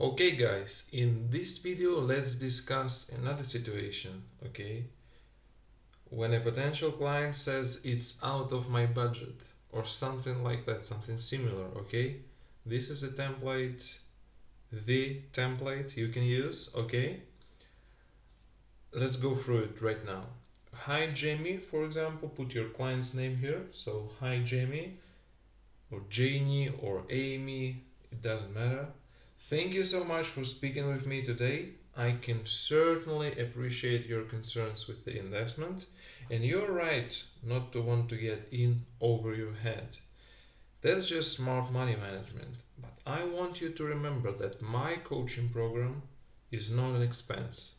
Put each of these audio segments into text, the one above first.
Okay guys, in this video let's discuss another situation, okay? When a potential client says it's out of my budget or something like that, something similar, okay? This is a template, the template you can use, okay? Let's go through it right now. Hi Jamie, for example, put your client's name here. So hi Jamie, or Janie, or Amy, it doesn't matter Thank you so much for speaking with me today. I can certainly appreciate your concerns with the investment, and you're right not to want to get in over your head. That's just smart money management. But I want you to remember that my coaching program is not an expense.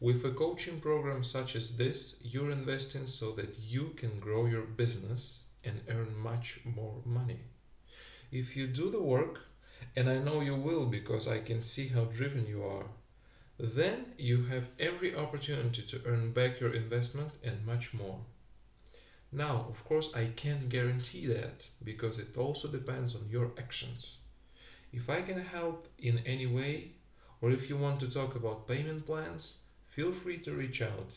With a coaching program such as this, you're investing so that you can grow your business and earn much more money. If you do the work, and I know you will because I can see how driven you are, then you have every opportunity to earn back your investment and much more. Now, of course, I can't guarantee that because it also depends on your actions. If I can help in any way, or if you want to talk about payment plans, feel free to reach out.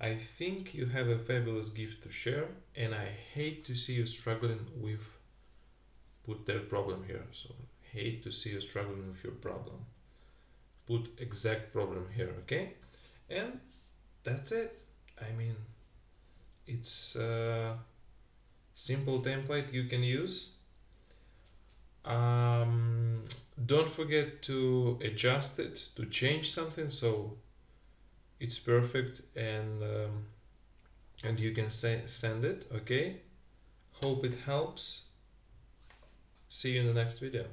I think you have a fabulous gift to share, and I hate to see you struggling with put their problem here. So hate to see you struggling with your problem. Put exact problem here, okay? And that's it. I mean, it's a simple template you can use. Um, don't forget to adjust it, to change something so it's perfect and um, and you can say, send it, okay? Hope it helps. See you in the next video.